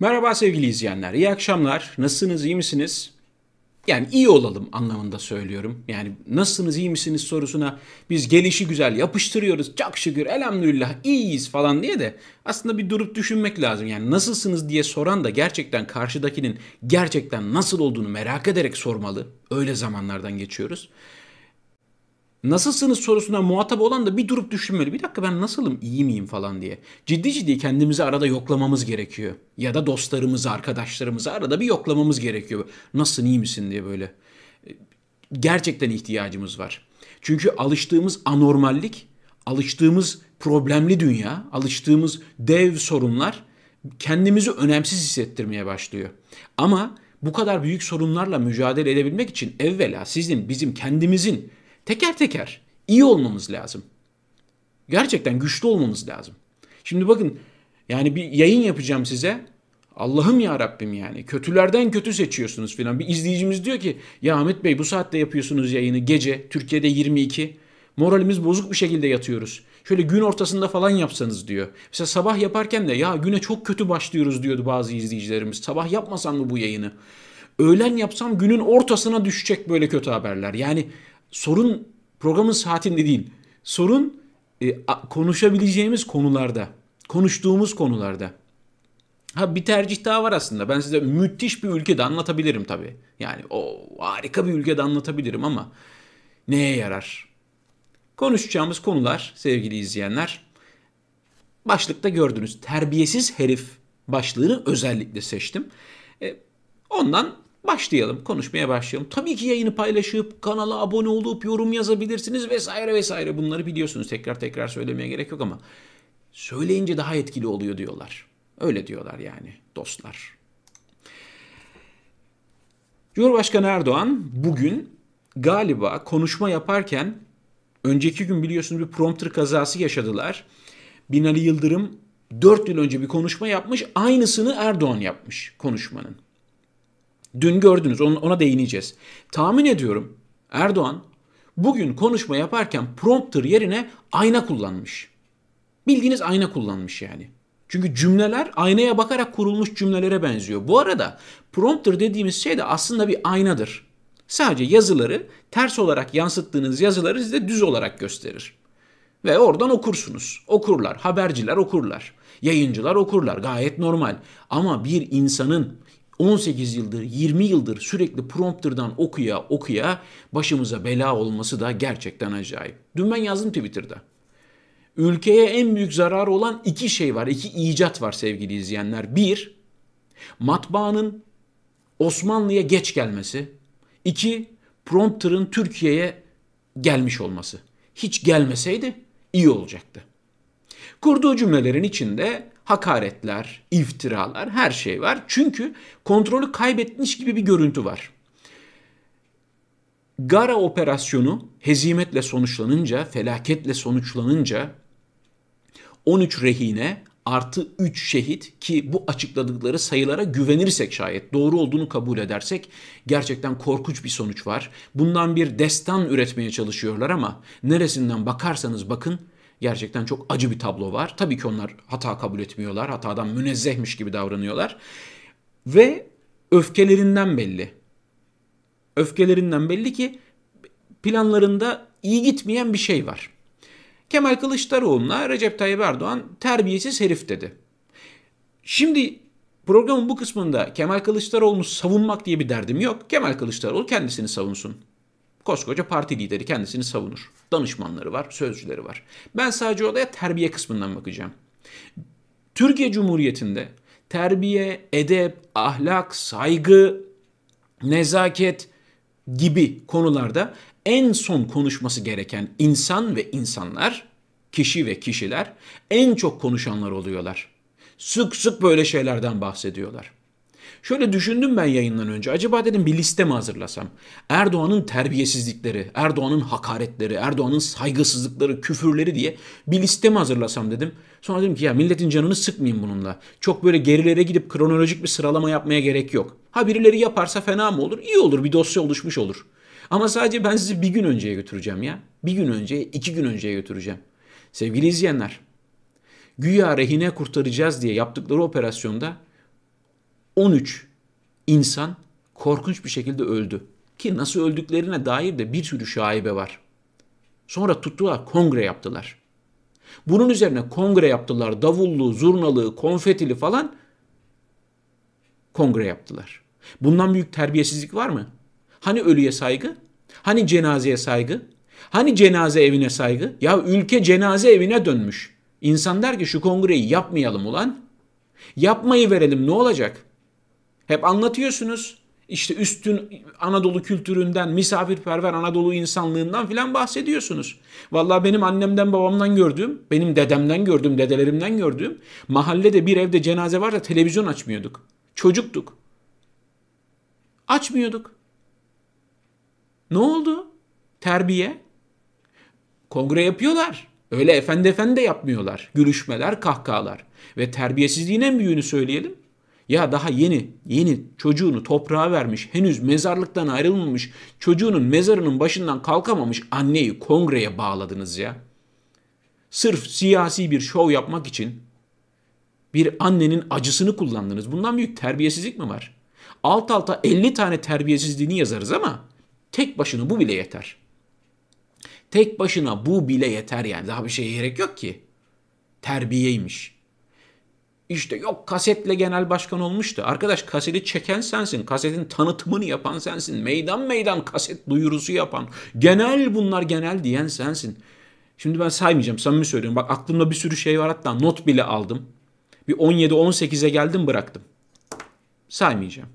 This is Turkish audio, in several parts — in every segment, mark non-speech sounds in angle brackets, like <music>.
Merhaba sevgili izleyenler, iyi akşamlar. Nasılsınız, iyi misiniz? Yani iyi olalım anlamında söylüyorum. Yani nasılsınız, iyi misiniz sorusuna biz gelişi güzel yapıştırıyoruz. Çok şükür, elhamdülillah iyiyiz falan diye de aslında bir durup düşünmek lazım. Yani nasılsınız diye soran da gerçekten karşıdakinin gerçekten nasıl olduğunu merak ederek sormalı. Öyle zamanlardan geçiyoruz nasılsınız sorusuna muhatap olan da bir durup düşünmeli. Bir dakika ben nasılım, iyi miyim falan diye. Ciddi ciddi kendimizi arada yoklamamız gerekiyor. Ya da dostlarımızı, arkadaşlarımızı arada bir yoklamamız gerekiyor. Nasılsın, iyi misin diye böyle. Gerçekten ihtiyacımız var. Çünkü alıştığımız anormallik, alıştığımız problemli dünya, alıştığımız dev sorunlar kendimizi önemsiz hissettirmeye başlıyor. Ama bu kadar büyük sorunlarla mücadele edebilmek için evvela sizin, bizim kendimizin Teker teker iyi olmamız lazım. Gerçekten güçlü olmamız lazım. Şimdi bakın yani bir yayın yapacağım size. Allah'ım ya Rabbim yani kötülerden kötü seçiyorsunuz filan. Bir izleyicimiz diyor ki ya Ahmet Bey bu saatte yapıyorsunuz yayını gece Türkiye'de 22 moralimiz bozuk bir şekilde yatıyoruz. Şöyle gün ortasında falan yapsanız diyor. Mesela sabah yaparken de ya güne çok kötü başlıyoruz diyordu bazı izleyicilerimiz. Sabah yapmasam mı bu yayını? Öğlen yapsam günün ortasına düşecek böyle kötü haberler. Yani sorun programın saatinde değil. Sorun e, konuşabileceğimiz konularda, konuştuğumuz konularda. Ha bir tercih daha var aslında. Ben size müthiş bir ülkede anlatabilirim tabii. Yani o harika bir ülkede anlatabilirim ama neye yarar? Konuşacağımız konular sevgili izleyenler başlıkta gördünüz. Terbiyesiz herif başlığını özellikle seçtim. E, ondan Başlayalım, konuşmaya başlayalım. Tabii ki yayını paylaşıp kanala abone olup yorum yazabilirsiniz vesaire vesaire. Bunları biliyorsunuz. Tekrar tekrar söylemeye gerek yok ama söyleyince daha etkili oluyor diyorlar. Öyle diyorlar yani dostlar. Cumhurbaşkanı Erdoğan bugün galiba konuşma yaparken önceki gün biliyorsunuz bir prompter kazası yaşadılar. Binali Yıldırım 4 yıl önce bir konuşma yapmış. Aynısını Erdoğan yapmış konuşmanın. Dün gördünüz ona değineceğiz. Tahmin ediyorum Erdoğan bugün konuşma yaparken prompter yerine ayna kullanmış. Bildiğiniz ayna kullanmış yani. Çünkü cümleler aynaya bakarak kurulmuş cümlelere benziyor. Bu arada prompter dediğimiz şey de aslında bir aynadır. Sadece yazıları ters olarak yansıttığınız yazıları size düz olarak gösterir. Ve oradan okursunuz. Okurlar, haberciler okurlar, yayıncılar okurlar. Gayet normal. Ama bir insanın 18 yıldır, 20 yıldır sürekli prompterdan okuya okuya başımıza bela olması da gerçekten acayip. Dün ben yazdım Twitter'da. Ülkeye en büyük zararı olan iki şey var, iki icat var sevgili izleyenler. Bir, matbaanın Osmanlı'ya geç gelmesi. İki, prompterın Türkiye'ye gelmiş olması. Hiç gelmeseydi iyi olacaktı. Kurduğu cümlelerin içinde hakaretler, iftiralar, her şey var. Çünkü kontrolü kaybetmiş gibi bir görüntü var. Gara operasyonu hezimetle sonuçlanınca, felaketle sonuçlanınca 13 rehine artı 3 şehit ki bu açıkladıkları sayılara güvenirsek şayet doğru olduğunu kabul edersek gerçekten korkunç bir sonuç var. Bundan bir destan üretmeye çalışıyorlar ama neresinden bakarsanız bakın Gerçekten çok acı bir tablo var. Tabii ki onlar hata kabul etmiyorlar. Hatadan münezzehmiş gibi davranıyorlar. Ve öfkelerinden belli. Öfkelerinden belli ki planlarında iyi gitmeyen bir şey var. Kemal Kılıçdaroğlu'na Recep Tayyip Erdoğan terbiyesiz herif dedi. Şimdi programın bu kısmında Kemal Kılıçdaroğlu'nu savunmak diye bir derdim yok. Kemal Kılıçdaroğlu kendisini savunsun. Koskoca parti lideri kendisini savunur. Danışmanları var, sözcüleri var. Ben sadece olaya terbiye kısmından bakacağım. Türkiye Cumhuriyeti'nde terbiye, edep, ahlak, saygı, nezaket gibi konularda en son konuşması gereken insan ve insanlar, kişi ve kişiler en çok konuşanlar oluyorlar. Sık sık böyle şeylerden bahsediyorlar. Şöyle düşündüm ben yayından önce. Acaba dedim bir liste mi hazırlasam? Erdoğan'ın terbiyesizlikleri, Erdoğan'ın hakaretleri, Erdoğan'ın saygısızlıkları, küfürleri diye bir liste mi hazırlasam dedim. Sonra dedim ki ya milletin canını sıkmayayım bununla. Çok böyle gerilere gidip kronolojik bir sıralama yapmaya gerek yok. Ha birileri yaparsa fena mı olur? İyi olur bir dosya oluşmuş olur. Ama sadece ben sizi bir gün önceye götüreceğim ya. Bir gün önce, iki gün önceye götüreceğim. Sevgili izleyenler, güya rehine kurtaracağız diye yaptıkları operasyonda 13 insan korkunç bir şekilde öldü. Ki nasıl öldüklerine dair de bir sürü şaibe var. Sonra tuttular kongre yaptılar. Bunun üzerine kongre yaptılar. Davullu, zurnalı, konfetili falan kongre yaptılar. Bundan büyük terbiyesizlik var mı? Hani ölüye saygı? Hani cenazeye saygı? Hani cenaze evine saygı? Ya ülke cenaze evine dönmüş. İnsan der ki şu kongreyi yapmayalım ulan. Yapmayı verelim ne olacak? Hep anlatıyorsunuz. İşte üstün Anadolu kültüründen, misafirperver Anadolu insanlığından filan bahsediyorsunuz. Vallahi benim annemden babamdan gördüğüm, benim dedemden gördüğüm, dedelerimden gördüğüm mahallede bir evde cenaze varsa televizyon açmıyorduk. Çocuktuk. Açmıyorduk. Ne oldu? Terbiye. Kongre yapıyorlar. Öyle efendi efendi yapmıyorlar. Gülüşmeler, kahkahalar. Ve terbiyesizliğin en büyüğünü söyleyelim. Ya daha yeni, yeni çocuğunu toprağa vermiş, henüz mezarlıktan ayrılmamış, çocuğunun mezarının başından kalkamamış anneyi kongreye bağladınız ya. Sırf siyasi bir şov yapmak için bir annenin acısını kullandınız. Bundan büyük terbiyesizlik mi var? Alt alta 50 tane terbiyesizliğini yazarız ama tek başına bu bile yeter. Tek başına bu bile yeter yani. Daha bir şeye gerek yok ki. Terbiyeymiş. İşte yok kasetle genel başkan olmuştu. Arkadaş kaseti çeken sensin. Kasetin tanıtımını yapan sensin. Meydan meydan kaset duyurusu yapan. Genel bunlar genel diyen sensin. Şimdi ben saymayacağım samimi söylüyorum. Bak aklımda bir sürü şey var hatta not bile aldım. Bir 17-18'e geldim bıraktım. Saymayacağım.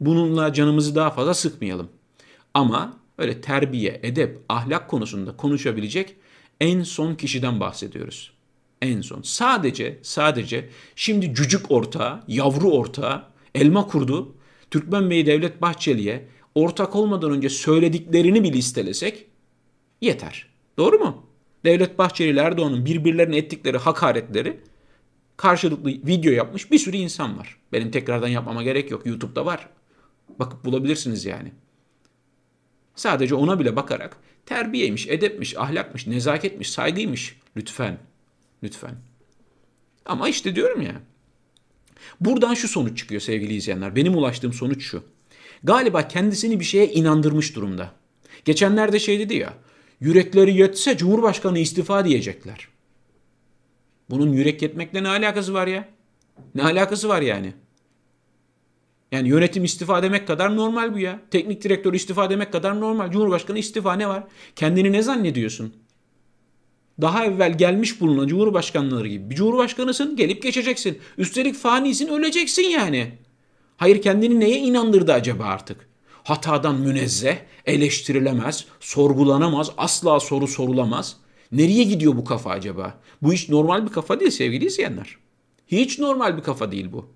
Bununla canımızı daha fazla sıkmayalım. Ama öyle terbiye, edep, ahlak konusunda konuşabilecek en son kişiden bahsediyoruz. En son. Sadece, sadece şimdi cücük ortağı, yavru ortağı, elma kurdu, Türkmen Bey Devlet Bahçeli'ye ortak olmadan önce söylediklerini bir listelesek yeter. Doğru mu? Devlet Bahçeli ile Erdoğan'ın birbirlerine ettikleri hakaretleri karşılıklı video yapmış bir sürü insan var. Benim tekrardan yapmama gerek yok. YouTube'da var. Bakıp bulabilirsiniz yani. Sadece ona bile bakarak terbiyeymiş, edepmiş, ahlakmış, nezaketmiş, saygıymış. Lütfen, lütfen. Ama işte diyorum ya. Buradan şu sonuç çıkıyor sevgili izleyenler. Benim ulaştığım sonuç şu. Galiba kendisini bir şeye inandırmış durumda. Geçenlerde şey dedi ya. Yürekleri yetse Cumhurbaşkanı istifa diyecekler. Bunun yürek yetmekle ne alakası var ya? Ne alakası var yani? Yani yönetim istifa demek kadar normal bu ya. Teknik direktör istifa demek kadar normal. Cumhurbaşkanı istifa ne var? Kendini ne zannediyorsun? Daha evvel gelmiş bulunan cumhurbaşkanları gibi bir cumhurbaşkanısın gelip geçeceksin. Üstelik fanisin öleceksin yani. Hayır kendini neye inandırdı acaba artık? Hatadan münezzeh, eleştirilemez, sorgulanamaz, asla soru sorulamaz. Nereye gidiyor bu kafa acaba? Bu hiç normal bir kafa değil sevgili izleyenler. Hiç normal bir kafa değil bu.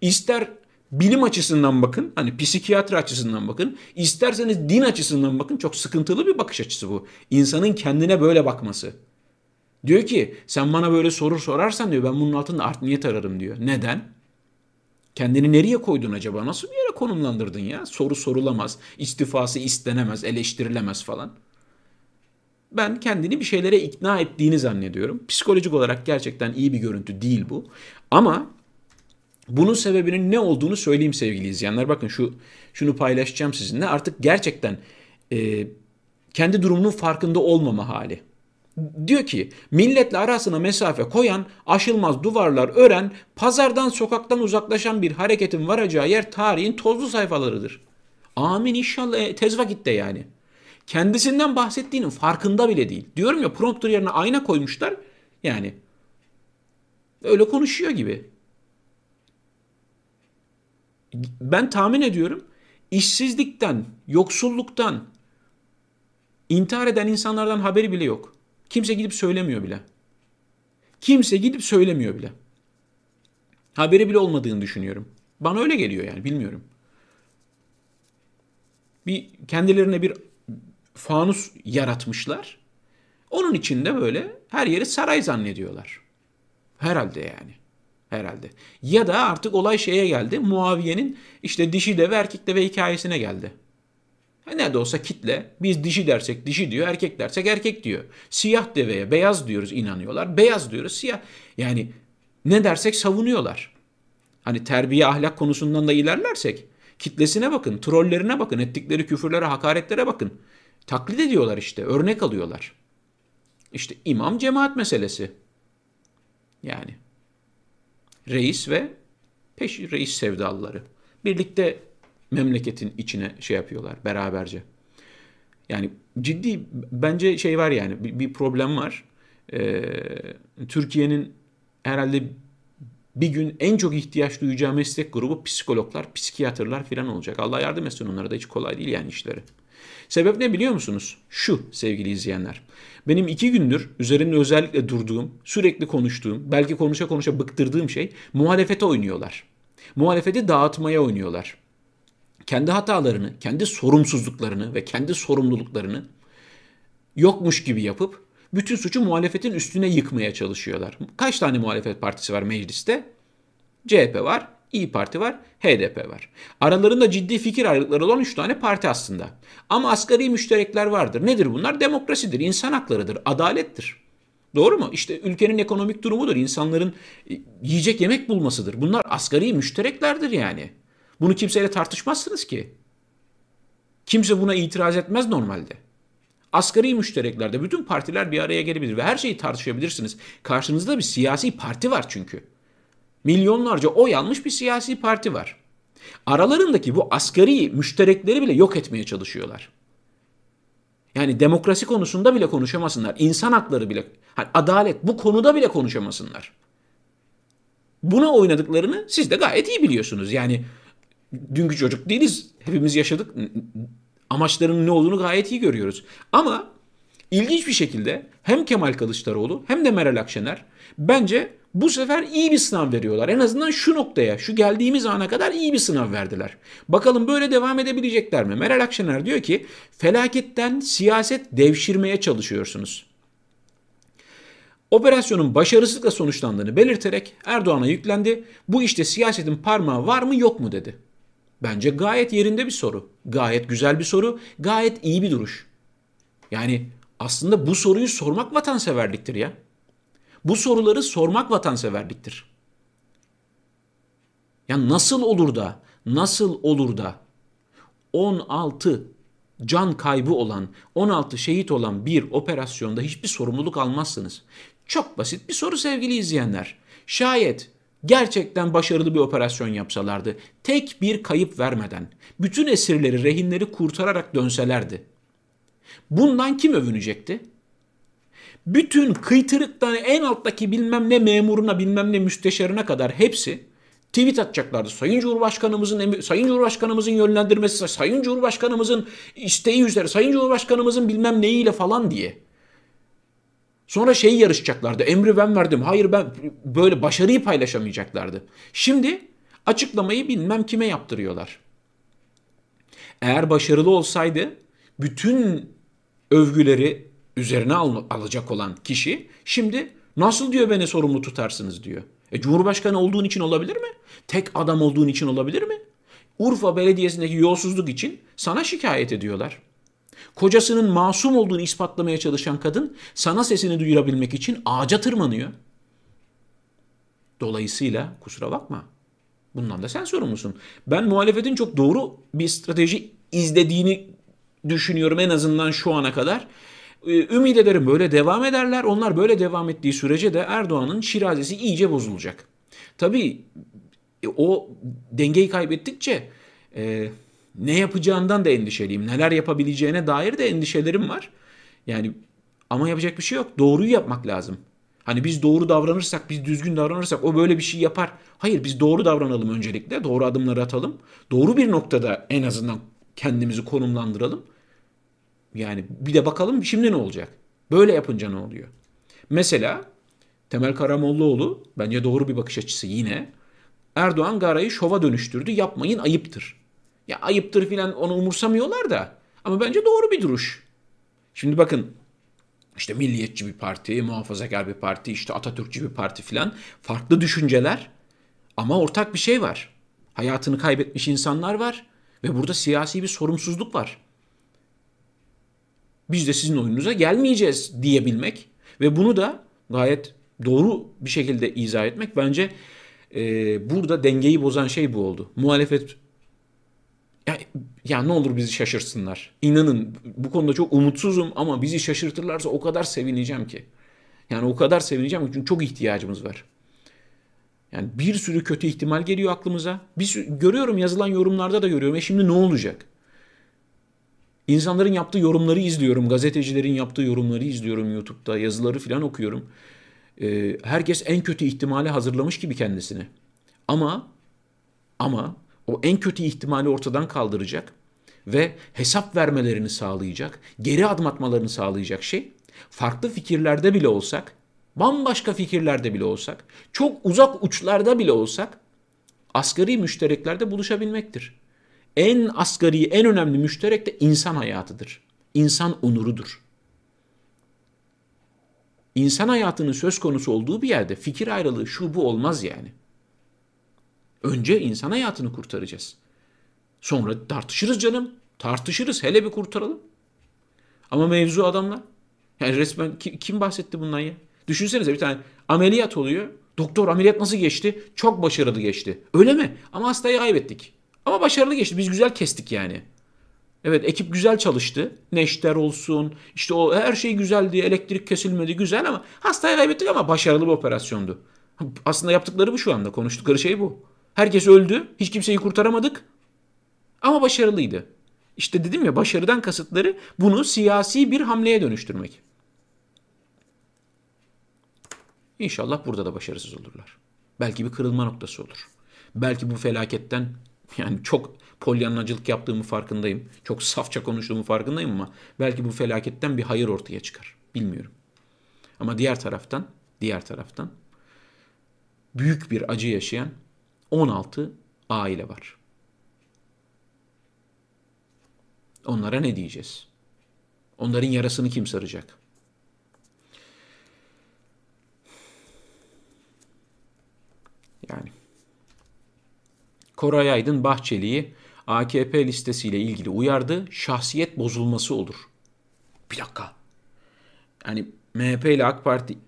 İster bilim açısından bakın, hani psikiyatri açısından bakın, isterseniz din açısından bakın çok sıkıntılı bir bakış açısı bu. İnsanın kendine böyle bakması. Diyor ki sen bana böyle soru sorarsan diyor ben bunun altında art niyet ararım diyor. Neden? Kendini nereye koydun acaba? Nasıl bir yere konumlandırdın ya? Soru sorulamaz, istifası istenemez, eleştirilemez falan. Ben kendini bir şeylere ikna ettiğini zannediyorum. Psikolojik olarak gerçekten iyi bir görüntü değil bu. Ama bunun sebebinin ne olduğunu söyleyeyim sevgili izleyenler. Bakın şu şunu paylaşacağım sizinle. Artık gerçekten e, kendi durumunun farkında olmama hali. Diyor ki milletle arasına mesafe koyan, aşılmaz duvarlar ören, pazardan sokaktan uzaklaşan bir hareketin varacağı yer tarihin tozlu sayfalarıdır. Amin inşallah e, tez vakitte yani. Kendisinden bahsettiğinin farkında bile değil. Diyorum ya prompter yerine ayna koymuşlar. Yani öyle konuşuyor gibi. Ben tahmin ediyorum işsizlikten, yoksulluktan, intihar eden insanlardan haberi bile yok. Kimse gidip söylemiyor bile. Kimse gidip söylemiyor bile. Haberi bile olmadığını düşünüyorum. Bana öyle geliyor yani bilmiyorum. Bir kendilerine bir fanus yaratmışlar. Onun içinde böyle her yeri saray zannediyorlar. Herhalde yani. Herhalde. Ya da artık olay şeye geldi. Muaviye'nin işte dişi deve erkek deve hikayesine geldi. Ne de olsa kitle biz dişi dersek dişi diyor, erkek dersek erkek diyor. Siyah deveye beyaz diyoruz inanıyorlar. Beyaz diyoruz siyah. Yani ne dersek savunuyorlar. Hani terbiye ahlak konusundan da ilerlersek kitlesine bakın, trollerine bakın, ettikleri küfürlere, hakaretlere bakın. Taklit ediyorlar işte, örnek alıyorlar. İşte imam cemaat meselesi. Yani reis ve peş reis sevdalıları. Birlikte memleketin içine şey yapıyorlar beraberce. Yani ciddi bence şey var yani bir, bir problem var. Ee, Türkiye'nin herhalde bir gün en çok ihtiyaç duyacağı meslek grubu psikologlar, psikiyatrlar falan olacak. Allah yardım etsin onlara da hiç kolay değil yani işleri. Sebep ne biliyor musunuz? Şu sevgili izleyenler. Benim iki gündür üzerinde özellikle durduğum, sürekli konuştuğum, belki konuşa konuşa bıktırdığım şey muhalefete oynuyorlar. Muhalefeti dağıtmaya oynuyorlar. Kendi hatalarını, kendi sorumsuzluklarını ve kendi sorumluluklarını yokmuş gibi yapıp bütün suçu muhalefetin üstüne yıkmaya çalışıyorlar. Kaç tane muhalefet partisi var mecliste? CHP var, İyi Parti var, HDP var. Aralarında ciddi fikir ayrılıkları olan 3 tane parti aslında. Ama asgari müşterekler vardır. Nedir bunlar? Demokrasidir, insan haklarıdır, adalettir. Doğru mu? İşte ülkenin ekonomik durumudur, insanların e, yiyecek yemek bulmasıdır. Bunlar asgari müştereklerdir yani. Bunu kimseyle tartışmazsınız ki. Kimse buna itiraz etmez normalde. Asgari müştereklerde bütün partiler bir araya gelebilir ve her şeyi tartışabilirsiniz. Karşınızda bir siyasi parti var çünkü. Milyonlarca oy almış bir siyasi parti var. Aralarındaki bu asgari müşterekleri bile yok etmeye çalışıyorlar. Yani demokrasi konusunda bile konuşamasınlar. İnsan hakları bile, hani adalet bu konuda bile konuşamasınlar. Buna oynadıklarını siz de gayet iyi biliyorsunuz. Yani dünkü çocuk değiliz. Hepimiz yaşadık. Amaçlarının ne olduğunu gayet iyi görüyoruz. Ama ilginç bir şekilde hem Kemal Kılıçdaroğlu hem de Meral Akşener bence bu sefer iyi bir sınav veriyorlar. En azından şu noktaya, şu geldiğimiz ana kadar iyi bir sınav verdiler. Bakalım böyle devam edebilecekler mi? Meral Akşener diyor ki felaketten siyaset devşirmeye çalışıyorsunuz. Operasyonun başarısızlıkla sonuçlandığını belirterek Erdoğan'a yüklendi. Bu işte siyasetin parmağı var mı yok mu dedi. Bence gayet yerinde bir soru. Gayet güzel bir soru. Gayet iyi bir duruş. Yani aslında bu soruyu sormak vatanseverliktir ya. Bu soruları sormak vatanseverliktir. Ya nasıl olur da, nasıl olur da 16 can kaybı olan, 16 şehit olan bir operasyonda hiçbir sorumluluk almazsınız? Çok basit bir soru sevgili izleyenler. Şayet gerçekten başarılı bir operasyon yapsalardı, tek bir kayıp vermeden, bütün esirleri, rehinleri kurtararak dönselerdi. Bundan kim övünecekti? Bütün kıytırıktan en alttaki bilmem ne memuruna bilmem ne müsteşarına kadar hepsi tweet atacaklardı. Sayın Cumhurbaşkanımızın Sayın Cumhurbaşkanımızın yönlendirmesi, Sayın Cumhurbaşkanımızın isteği üzere, Sayın Cumhurbaşkanımızın bilmem neyiyle falan diye. Sonra şeyi yarışacaklardı. Emri ben verdim. Hayır ben böyle başarıyı paylaşamayacaklardı. Şimdi açıklamayı bilmem kime yaptırıyorlar. Eğer başarılı olsaydı bütün övgüleri üzerine al, alacak olan kişi şimdi nasıl diyor beni sorumlu tutarsınız diyor. E, Cumhurbaşkanı olduğun için olabilir mi? Tek adam olduğun için olabilir mi? Urfa Belediyesi'ndeki yolsuzluk için sana şikayet ediyorlar. Kocasının masum olduğunu ispatlamaya çalışan kadın sana sesini duyurabilmek için ağaca tırmanıyor. Dolayısıyla kusura bakma. Bundan da sen sorumlusun. Ben muhalefetin çok doğru bir strateji izlediğini düşünüyorum en azından şu ana kadar. Ee, ümit ederim böyle devam ederler. Onlar böyle devam ettiği sürece de Erdoğan'ın şirazesi iyice bozulacak. Tabii e, o dengeyi kaybettikçe e, ne yapacağından da endişeliyim. Neler yapabileceğine dair de endişelerim var. Yani ama yapacak bir şey yok. Doğruyu yapmak lazım. Hani biz doğru davranırsak, biz düzgün davranırsak o böyle bir şey yapar. Hayır biz doğru davranalım öncelikle. Doğru adımları atalım. Doğru bir noktada en azından kendimizi konumlandıralım. Yani bir de bakalım şimdi ne olacak? Böyle yapınca ne oluyor? Mesela Temel Karamollaoğlu bence doğru bir bakış açısı yine. Erdoğan Gara'yı şova dönüştürdü. Yapmayın ayıptır. Ya ayıptır filan onu umursamıyorlar da. Ama bence doğru bir duruş. Şimdi bakın işte milliyetçi bir parti, muhafazakar bir parti, işte Atatürkçü bir parti filan farklı düşünceler ama ortak bir şey var. Hayatını kaybetmiş insanlar var ve burada siyasi bir sorumsuzluk var. Biz de sizin oyununuza gelmeyeceğiz diyebilmek ve bunu da gayet doğru bir şekilde izah etmek bence e, burada dengeyi bozan şey bu oldu. Muhalefet ya, ya ne olur bizi şaşırsınlar. İnanın bu konuda çok umutsuzum ama bizi şaşırtırlarsa o kadar sevineceğim ki. Yani o kadar sevineceğim çünkü çok ihtiyacımız var. Yani bir sürü kötü ihtimal geliyor aklımıza. Bir sürü, görüyorum yazılan yorumlarda da görüyorum. E şimdi ne olacak? İnsanların yaptığı yorumları izliyorum. Gazetecilerin yaptığı yorumları izliyorum YouTube'da. Yazıları falan okuyorum. Ee, herkes en kötü ihtimali hazırlamış gibi kendisini. Ama ama o en kötü ihtimali ortadan kaldıracak ve hesap vermelerini sağlayacak, geri adım atmalarını sağlayacak şey farklı fikirlerde bile olsak, bambaşka fikirlerde bile olsak, çok uzak uçlarda bile olsak asgari müştereklerde buluşabilmektir. En asgari, en önemli müşterek de insan hayatıdır. İnsan onurudur. İnsan hayatının söz konusu olduğu bir yerde fikir ayrılığı şu bu olmaz yani. Önce insan hayatını kurtaracağız. Sonra tartışırız canım. Tartışırız. Hele bir kurtaralım. Ama mevzu adamlar. Yani resmen kim bahsetti bundan ya? Düşünsenize bir tane ameliyat oluyor. Doktor ameliyat nasıl geçti? Çok başarılı geçti. Öyle mi? Ama hastayı kaybettik. Ama başarılı geçti. Biz güzel kestik yani. Evet ekip güzel çalıştı. Neşter olsun. İşte o her şey güzeldi. Elektrik kesilmedi güzel ama hastayı kaybettik ama başarılı bir operasyondu. Aslında yaptıkları bu şu anda. Konuştukları şey bu. Herkes öldü. Hiç kimseyi kurtaramadık. Ama başarılıydı. İşte dedim ya başarıdan kasıtları bunu siyasi bir hamleye dönüştürmek. İnşallah burada da başarısız olurlar. Belki bir kırılma noktası olur. Belki bu felaketten yani çok polyanlacılık yaptığımı farkındayım. Çok safça konuştuğumu farkındayım ama belki bu felaketten bir hayır ortaya çıkar. Bilmiyorum. Ama diğer taraftan, diğer taraftan büyük bir acı yaşayan 16 aile var. Onlara ne diyeceğiz? Onların yarasını kim saracak? Yani Koray Aydın Bahçeli'yi AKP listesiyle ilgili uyardı. Şahsiyet bozulması olur. Bir dakika. Yani MHP ile AK Parti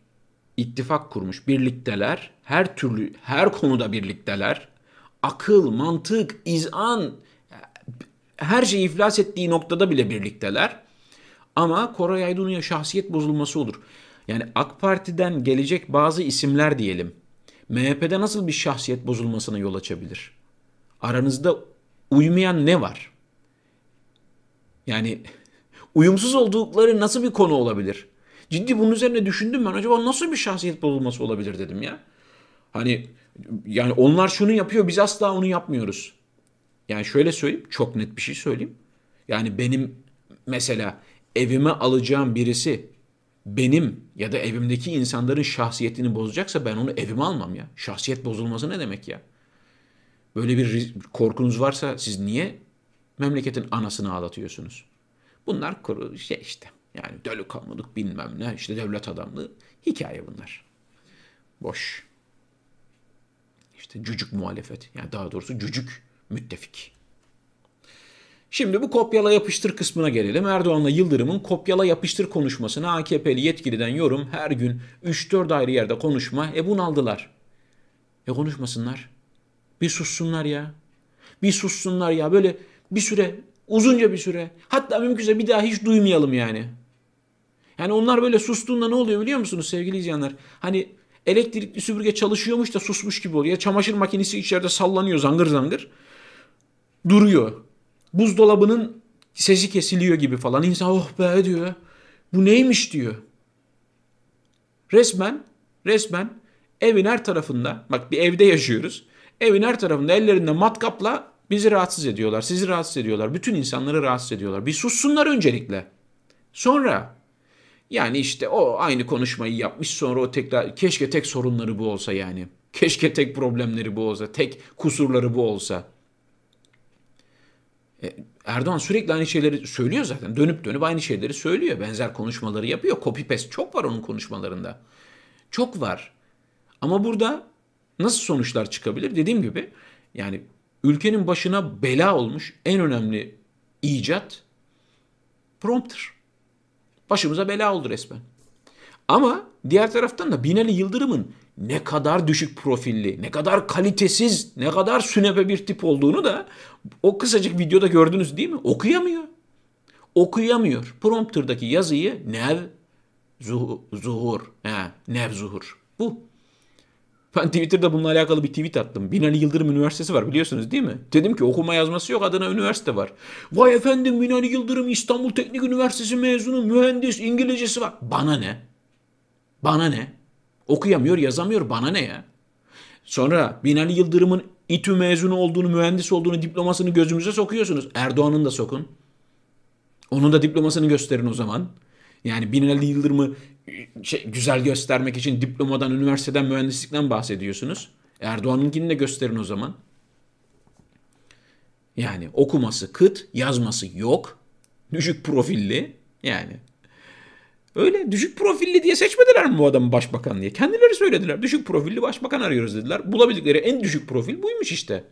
ittifak kurmuş. Birlikteler. Her türlü, her konuda birlikteler. Akıl, mantık, izan her şey iflas ettiği noktada bile birlikteler. Ama Koray Aydın'ın şahsiyet bozulması olur. Yani AK Parti'den gelecek bazı isimler diyelim. MHP'de nasıl bir şahsiyet bozulmasına yol açabilir? Aranızda uymayan ne var? Yani uyumsuz oldukları nasıl bir konu olabilir? Ciddi bunun üzerine düşündüm ben. Acaba nasıl bir şahsiyet bozulması olabilir dedim ya. Hani yani onlar şunu yapıyor biz asla onu yapmıyoruz. Yani şöyle söyleyeyim çok net bir şey söyleyeyim. Yani benim mesela evime alacağım birisi benim ya da evimdeki insanların şahsiyetini bozacaksa ben onu evime almam ya. Şahsiyet bozulması ne demek ya? Böyle bir korkunuz varsa siz niye memleketin anasını ağlatıyorsunuz? Bunlar şey işte yani delikanlılık bilmem ne işte devlet adamlığı hikaye bunlar. Boş. İşte cücük muhalefet yani daha doğrusu cücük müttefik. Şimdi bu kopyala yapıştır kısmına gelelim. Erdoğan'la Yıldırım'ın kopyala yapıştır konuşmasına AKP'li yetkiliden yorum her gün 3-4 ayrı yerde konuşma. E bunaldılar. E konuşmasınlar. Bir sussunlar ya. Bir sussunlar ya. Böyle bir süre, uzunca bir süre. Hatta mümkünse bir daha hiç duymayalım yani. Yani onlar böyle sustuğunda ne oluyor biliyor musunuz sevgili izleyenler? Hani elektrikli süpürge çalışıyormuş da susmuş gibi oluyor. Çamaşır makinesi içeride sallanıyor zangır zangır. Duruyor. Buzdolabının sesi kesiliyor gibi falan. İnsan oh be diyor. Bu neymiş diyor. Resmen, resmen evin her tarafında, bak bir evde yaşıyoruz. Evin her tarafında ellerinde matkapla bizi rahatsız ediyorlar. Sizi rahatsız ediyorlar. Bütün insanları rahatsız ediyorlar. Bir sussunlar öncelikle. Sonra yani işte o aynı konuşmayı yapmış sonra o tekrar keşke tek sorunları bu olsa yani. Keşke tek problemleri bu olsa, tek kusurları bu olsa. E, Erdoğan sürekli aynı şeyleri söylüyor zaten. Dönüp dönüp aynı şeyleri söylüyor. Benzer konuşmaları yapıyor. Copy paste çok var onun konuşmalarında. Çok var. Ama burada nasıl sonuçlar çıkabilir? Dediğim gibi yani ülkenin başına bela olmuş en önemli icat prompter. Başımıza bela oldu resmen. Ama diğer taraftan da Binali Yıldırım'ın ne kadar düşük profilli, ne kadar kalitesiz, ne kadar sünepe bir tip olduğunu da o kısacık videoda gördünüz değil mi? Okuyamıyor. Okuyamıyor. Prompter'daki yazıyı nev zuhur, he, nev zuhur. Bu. Ben Twitter'da bununla alakalı bir tweet attım. Binali Yıldırım Üniversitesi var biliyorsunuz değil mi? Dedim ki okuma yazması yok adına üniversite var. Vay efendim Binali Yıldırım İstanbul Teknik Üniversitesi mezunu mühendis İngilizcesi var. Bana ne? Bana ne? Okuyamıyor yazamıyor bana ne ya? Sonra Binali Yıldırım'ın İTÜ mezunu olduğunu mühendis olduğunu diplomasını gözümüze sokuyorsunuz. Erdoğan'ın da sokun. Onun da diplomasını gösterin o zaman. Yani Binali Yıldırım'ı şey, güzel göstermek için diplomadan, üniversiteden, mühendislikten bahsediyorsunuz. Erdoğan'ınkini de gösterin o zaman. Yani okuması kıt, yazması yok. Düşük profilli. Yani öyle düşük profilli diye seçmediler mi bu adamı başbakan diye? Kendileri söylediler. Düşük profilli başbakan arıyoruz dediler. Bulabildikleri en düşük profil buymuş işte.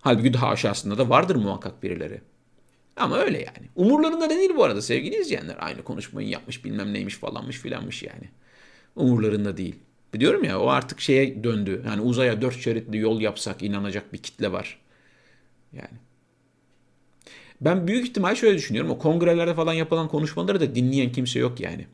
Halbuki daha aşağısında da vardır muhakkak birileri. Ama öyle yani. Umurlarında da değil bu arada sevgili izleyenler. Aynı konuşmayı yapmış bilmem neymiş falanmış filanmış yani. Umurlarında değil. Biliyorum ya o artık şeye döndü. Yani uzaya dört şeritli yol yapsak inanacak bir kitle var. Yani. Ben büyük ihtimal şöyle düşünüyorum. O kongrelerde falan yapılan konuşmaları da dinleyen kimse yok yani.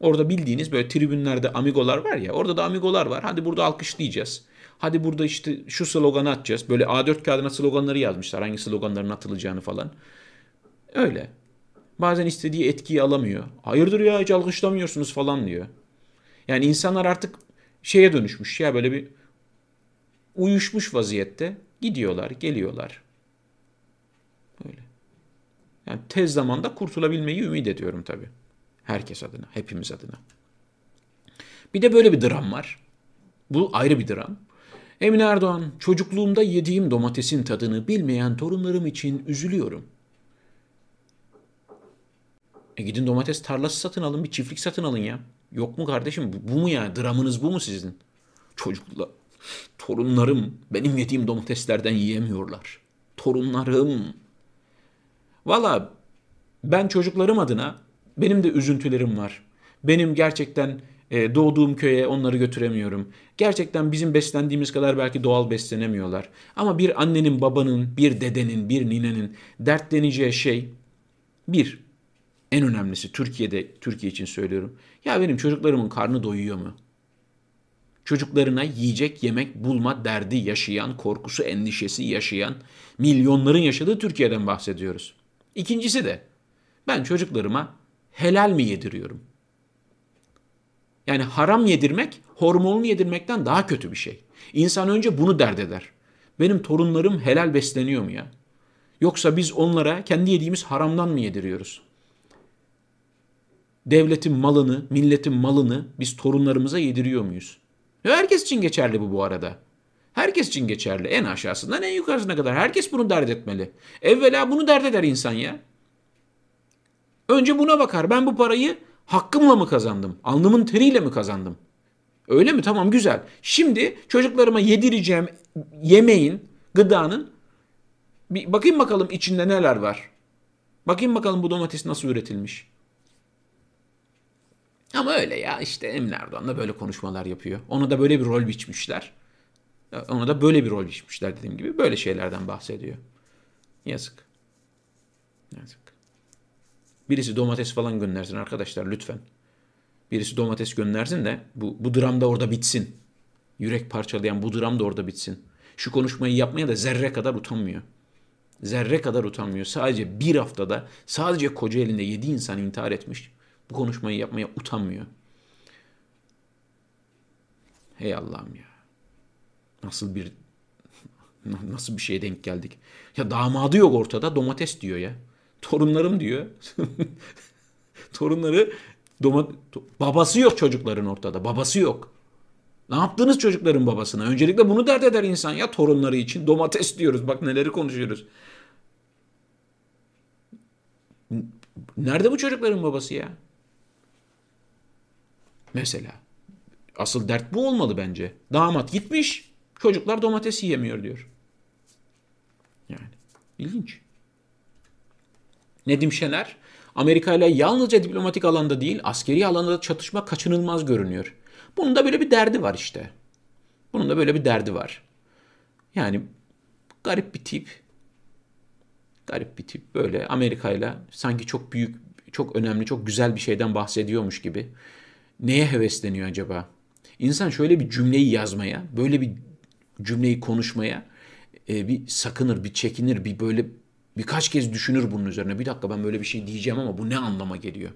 Orada bildiğiniz böyle tribünlerde amigolar var ya. Orada da amigolar var. Hadi burada alkışlayacağız. Hadi burada işte şu sloganı atacağız. Böyle A4 kağıdına sloganları yazmışlar. Hangi sloganların atılacağını falan. Öyle. Bazen istediği etkiyi alamıyor. Hayırdır ya hiç alkışlamıyorsunuz falan diyor. Yani insanlar artık şeye dönüşmüş ya böyle bir uyuşmuş vaziyette gidiyorlar, geliyorlar. Öyle. Yani tez zamanda kurtulabilmeyi ümit ediyorum tabii. Herkes adına, hepimiz adına. Bir de böyle bir dram var. Bu ayrı bir dram. Emine Erdoğan, çocukluğumda yediğim domatesin tadını bilmeyen torunlarım için üzülüyorum. E gidin domates tarlası satın alın, bir çiftlik satın alın ya. Yok mu kardeşim? Bu, bu mu yani? Dramınız bu mu sizin? Çocuklar, torunlarım benim yediğim domateslerden yiyemiyorlar. Torunlarım. Valla ben çocuklarım adına benim de üzüntülerim var. Benim gerçekten e, doğduğum köye onları götüremiyorum. Gerçekten bizim beslendiğimiz kadar belki doğal beslenemiyorlar. Ama bir annenin, babanın, bir dedenin, bir ninenin dertleneceği şey bir, en önemlisi Türkiye'de, Türkiye için söylüyorum. Ya benim çocuklarımın karnı doyuyor mu? Çocuklarına yiyecek yemek bulma derdi yaşayan, korkusu, endişesi yaşayan milyonların yaşadığı Türkiye'den bahsediyoruz. İkincisi de ben çocuklarıma helal mi yediriyorum? Yani haram yedirmek hormonlu yedirmekten daha kötü bir şey. İnsan önce bunu dert eder. Benim torunlarım helal besleniyor mu ya? Yoksa biz onlara kendi yediğimiz haramdan mı yediriyoruz? devletin malını, milletin malını biz torunlarımıza yediriyor muyuz? Herkes için geçerli bu bu arada. Herkes için geçerli. En aşağısından en yukarısına kadar. Herkes bunu dert etmeli. Evvela bunu dert eder insan ya. Önce buna bakar. Ben bu parayı hakkımla mı kazandım? Alnımın teriyle mi kazandım? Öyle mi? Tamam güzel. Şimdi çocuklarıma yedireceğim yemeğin, gıdanın bir bakayım bakalım içinde neler var. Bakayım bakalım bu domates nasıl üretilmiş. Ama öyle ya işte Emine Erdoğan da böyle konuşmalar yapıyor. Ona da böyle bir rol biçmişler. Ona da böyle bir rol biçmişler dediğim gibi. Böyle şeylerden bahsediyor. Yazık. Yazık. Birisi domates falan göndersin arkadaşlar lütfen. Birisi domates göndersin de bu, bu dram da orada bitsin. Yürek parçalayan bu dram da orada bitsin. Şu konuşmayı yapmaya da zerre kadar utanmıyor. Zerre kadar utanmıyor. Sadece bir haftada sadece koca elinde yedi insan intihar etmiş bu konuşmayı yapmaya utanmıyor. Hey Allah'ım ya. Nasıl bir <laughs> nasıl bir şeye denk geldik? Ya damadı yok ortada domates diyor ya. Torunlarım diyor. <laughs> Torunları doma, babası yok çocukların ortada. Babası yok. Ne yaptınız çocukların babasına? Öncelikle bunu dert eder insan ya torunları için. Domates diyoruz. Bak neleri konuşuyoruz. Nerede bu çocukların babası ya? Mesela. Asıl dert bu olmalı bence. Damat gitmiş, çocuklar domates yiyemiyor diyor. Yani ilginç. Nedim Şener, Amerika ile yalnızca diplomatik alanda değil, askeri alanda da çatışma kaçınılmaz görünüyor. Bunun da böyle bir derdi var işte. Bunun da böyle bir derdi var. Yani garip bir tip. Garip bir tip. Böyle Amerika'yla sanki çok büyük, çok önemli, çok güzel bir şeyden bahsediyormuş gibi. Neye hevesleniyor acaba? İnsan şöyle bir cümleyi yazmaya, böyle bir cümleyi konuşmaya e, bir sakınır, bir çekinir, bir böyle birkaç kez düşünür bunun üzerine. Bir dakika ben böyle bir şey diyeceğim ama bu ne anlama geliyor?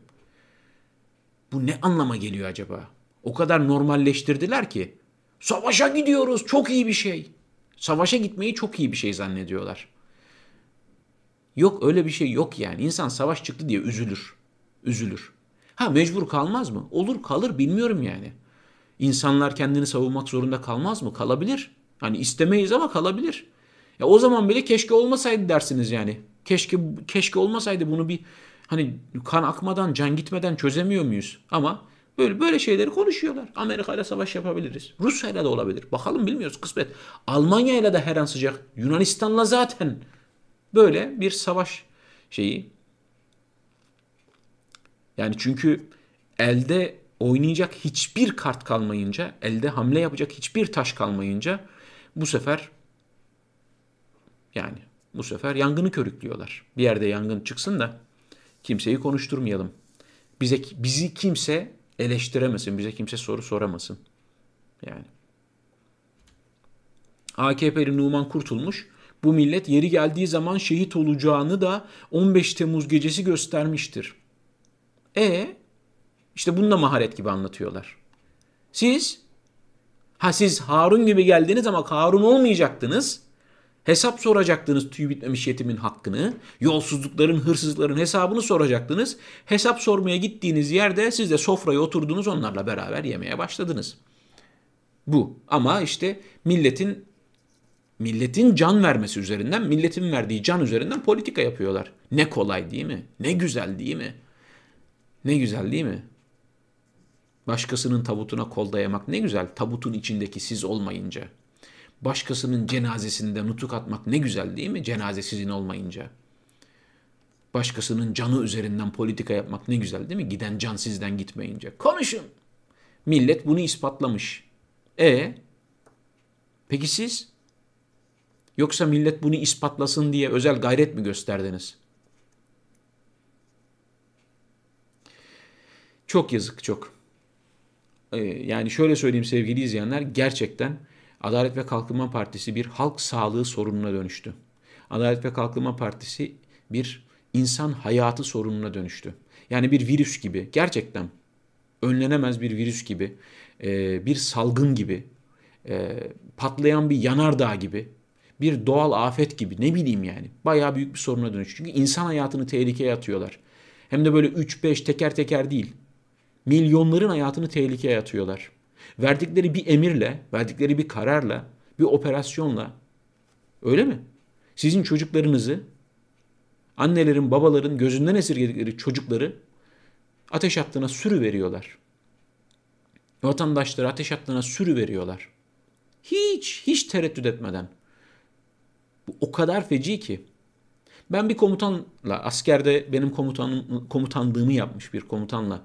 Bu ne anlama geliyor acaba? O kadar normalleştirdiler ki savaşa gidiyoruz çok iyi bir şey. Savaşa gitmeyi çok iyi bir şey zannediyorlar. Yok öyle bir şey yok yani. İnsan savaş çıktı diye üzülür. Üzülür. Ha mecbur kalmaz mı? Olur kalır bilmiyorum yani. İnsanlar kendini savunmak zorunda kalmaz mı? Kalabilir. Hani istemeyiz ama kalabilir. Ya o zaman bile keşke olmasaydı dersiniz yani. Keşke keşke olmasaydı bunu bir hani kan akmadan, can gitmeden çözemiyor muyuz? Ama böyle böyle şeyleri konuşuyorlar. Amerika ile savaş yapabiliriz. Rusya ile de olabilir. Bakalım bilmiyoruz kısmet. Almanya ile de her an sıcak. Yunanistan'la zaten böyle bir savaş şeyi. Yani çünkü elde oynayacak hiçbir kart kalmayınca, elde hamle yapacak hiçbir taş kalmayınca bu sefer yani bu sefer yangını körüklüyorlar. Bir yerde yangın çıksın da kimseyi konuşturmayalım. Bize bizi kimse eleştiremesin, bize kimse soru soramasın. Yani. AKP'li Numan Kurtulmuş bu millet yeri geldiği zaman şehit olacağını da 15 Temmuz gecesi göstermiştir. E işte bunu da maharet gibi anlatıyorlar. Siz ha siz Harun gibi geldiniz ama Harun olmayacaktınız. Hesap soracaktınız tüy bitmemiş yetimin hakkını. Yolsuzlukların, hırsızların hesabını soracaktınız. Hesap sormaya gittiğiniz yerde siz de sofraya oturdunuz onlarla beraber yemeye başladınız. Bu ama işte milletin milletin can vermesi üzerinden, milletin verdiği can üzerinden politika yapıyorlar. Ne kolay değil mi? Ne güzel değil mi? Ne güzel değil mi? Başkasının tabutuna kol dayamak ne güzel tabutun içindeki siz olmayınca. Başkasının cenazesinde nutuk atmak ne güzel değil mi cenaze sizin olmayınca. Başkasının canı üzerinden politika yapmak ne güzel değil mi? Giden can sizden gitmeyince. Konuşun. Millet bunu ispatlamış. E peki siz? Yoksa millet bunu ispatlasın diye özel gayret mi gösterdiniz? Çok yazık çok. Ee, yani şöyle söyleyeyim sevgili izleyenler gerçekten Adalet ve Kalkınma Partisi bir halk sağlığı sorununa dönüştü. Adalet ve Kalkınma Partisi bir insan hayatı sorununa dönüştü. Yani bir virüs gibi gerçekten önlenemez bir virüs gibi e, bir salgın gibi e, patlayan bir yanardağ gibi bir doğal afet gibi ne bileyim yani bayağı büyük bir soruna dönüştü. Çünkü insan hayatını tehlikeye atıyorlar. Hem de böyle 3-5 teker teker değil milyonların hayatını tehlikeye atıyorlar. Verdikleri bir emirle, verdikleri bir kararla, bir operasyonla öyle mi? Sizin çocuklarınızı annelerin, babaların gözünden esirgedikleri çocukları ateş hattına sürü veriyorlar. Vatandaşları ateş hattına sürü veriyorlar. Hiç, hiç tereddüt etmeden. Bu o kadar feci ki. Ben bir komutanla, askerde benim komutanım, komutanlığımı yapmış bir komutanla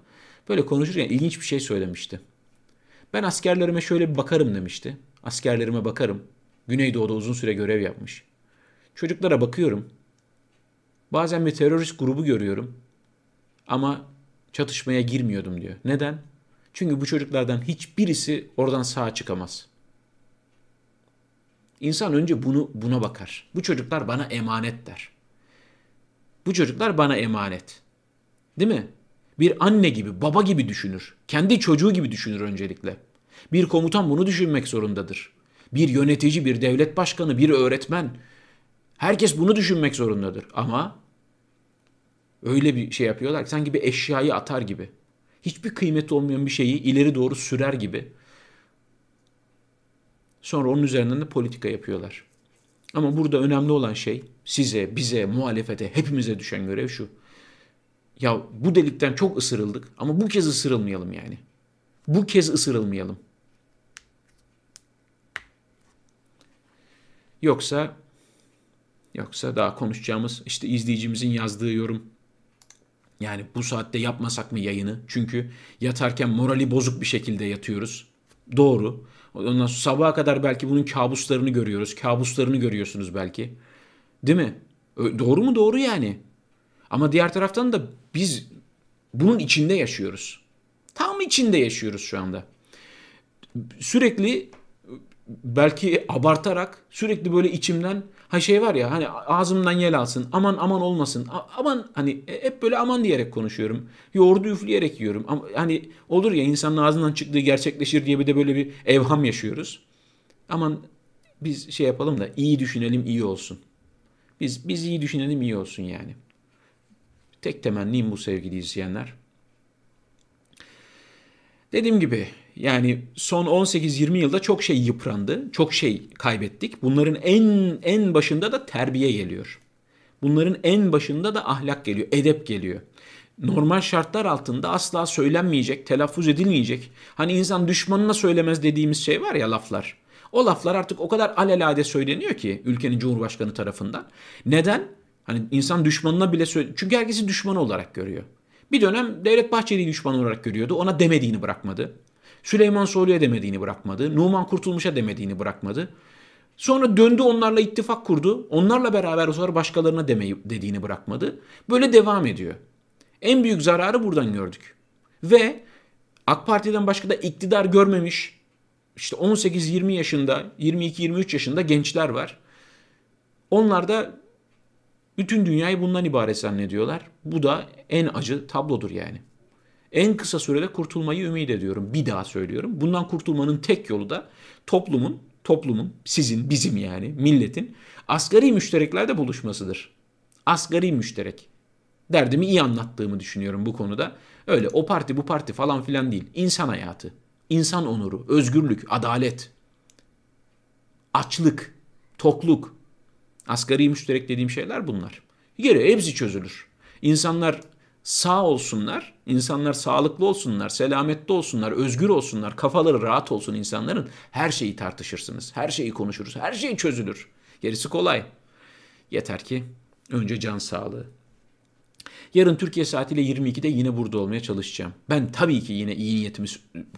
Böyle konuşurken ilginç bir şey söylemişti. Ben askerlerime şöyle bir bakarım demişti. Askerlerime bakarım. Güneydoğu'da uzun süre görev yapmış. Çocuklara bakıyorum. Bazen bir terörist grubu görüyorum. Ama çatışmaya girmiyordum diyor. Neden? Çünkü bu çocuklardan hiçbirisi oradan sağ çıkamaz. İnsan önce bunu buna bakar. Bu çocuklar bana emanet der. Bu çocuklar bana emanet. Değil mi? Bir anne gibi, baba gibi düşünür. Kendi çocuğu gibi düşünür öncelikle. Bir komutan bunu düşünmek zorundadır. Bir yönetici, bir devlet başkanı, bir öğretmen. Herkes bunu düşünmek zorundadır. Ama öyle bir şey yapıyorlar ki sanki bir eşyayı atar gibi. Hiçbir kıymeti olmayan bir şeyi ileri doğru sürer gibi. Sonra onun üzerinden de politika yapıyorlar. Ama burada önemli olan şey size, bize, muhalefete, hepimize düşen görev şu. Ya bu delikten çok ısırıldık ama bu kez ısırılmayalım yani. Bu kez ısırılmayalım. Yoksa yoksa daha konuşacağımız işte izleyicimizin yazdığı yorum Yani bu saatte yapmasak mı yayını? Çünkü yatarken morali bozuk bir şekilde yatıyoruz. Doğru. Ondan sonra sabaha kadar belki bunun kabuslarını görüyoruz. Kabuslarını görüyorsunuz belki. Değil mi? Doğru mu? Doğru yani. Ama diğer taraftan da biz bunun içinde yaşıyoruz. Tam içinde yaşıyoruz şu anda. Sürekli belki abartarak sürekli böyle içimden ha şey var ya hani ağzımdan yel alsın aman aman olmasın aman hani e, hep böyle aman diyerek konuşuyorum. Yoğurdu üfleyerek yiyorum. Ama hani olur ya insanın ağzından çıktığı gerçekleşir diye bir de böyle bir evham yaşıyoruz. Aman biz şey yapalım da iyi düşünelim iyi olsun. Biz biz iyi düşünelim iyi olsun yani. Tek temennim bu sevgili izleyenler. Dediğim gibi yani son 18-20 yılda çok şey yıprandı, çok şey kaybettik. Bunların en en başında da terbiye geliyor. Bunların en başında da ahlak geliyor, edep geliyor. Normal şartlar altında asla söylenmeyecek, telaffuz edilmeyecek. Hani insan düşmanına söylemez dediğimiz şey var ya laflar. O laflar artık o kadar alelade söyleniyor ki ülkenin cumhurbaşkanı tarafından. Neden? Hani insan düşmanına bile söyle çünkü herkesi düşmanı olarak görüyor. Bir dönem Devlet Bahçeli'yi düşman olarak görüyordu. Ona demediğini bırakmadı. Süleyman Soylu'ya demediğini bırakmadı. Numan Kurtulmuş'a demediğini bırakmadı. Sonra döndü onlarla ittifak kurdu. Onlarla beraber o sonra başkalarına demeyi dediğini bırakmadı. Böyle devam ediyor. En büyük zararı buradan gördük. Ve AK Parti'den başka da iktidar görmemiş işte 18-20 yaşında, 22-23 yaşında gençler var. Onlar da bütün dünyayı bundan ibaret zannediyorlar. Bu da en acı tablodur yani. En kısa sürede kurtulmayı ümit ediyorum. Bir daha söylüyorum. Bundan kurtulmanın tek yolu da toplumun, toplumun, sizin, bizim yani, milletin asgari müştereklerde buluşmasıdır. Asgari müşterek. Derdimi iyi anlattığımı düşünüyorum bu konuda. Öyle o parti bu parti falan filan değil. İnsan hayatı, insan onuru, özgürlük, adalet, açlık, tokluk, Asgari müşterek dediğim şeyler bunlar. Geri hepsi çözülür. İnsanlar sağ olsunlar, insanlar sağlıklı olsunlar, selametli olsunlar, özgür olsunlar, kafaları rahat olsun insanların. Her şeyi tartışırsınız, her şeyi konuşuruz, her şey çözülür. Gerisi kolay. Yeter ki önce can sağlığı. Yarın Türkiye saatiyle 22'de yine burada olmaya çalışacağım. Ben tabii ki yine iyi niyetimi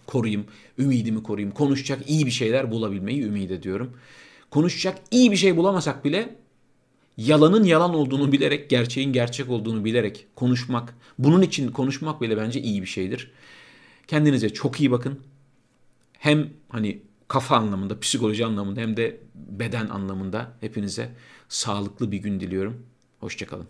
koruyayım, ümidimi koruyayım. Konuşacak iyi bir şeyler bulabilmeyi ümit ediyorum konuşacak iyi bir şey bulamasak bile yalanın yalan olduğunu bilerek, gerçeğin gerçek olduğunu bilerek konuşmak, bunun için konuşmak bile bence iyi bir şeydir. Kendinize çok iyi bakın. Hem hani kafa anlamında, psikoloji anlamında hem de beden anlamında hepinize sağlıklı bir gün diliyorum. Hoşçakalın.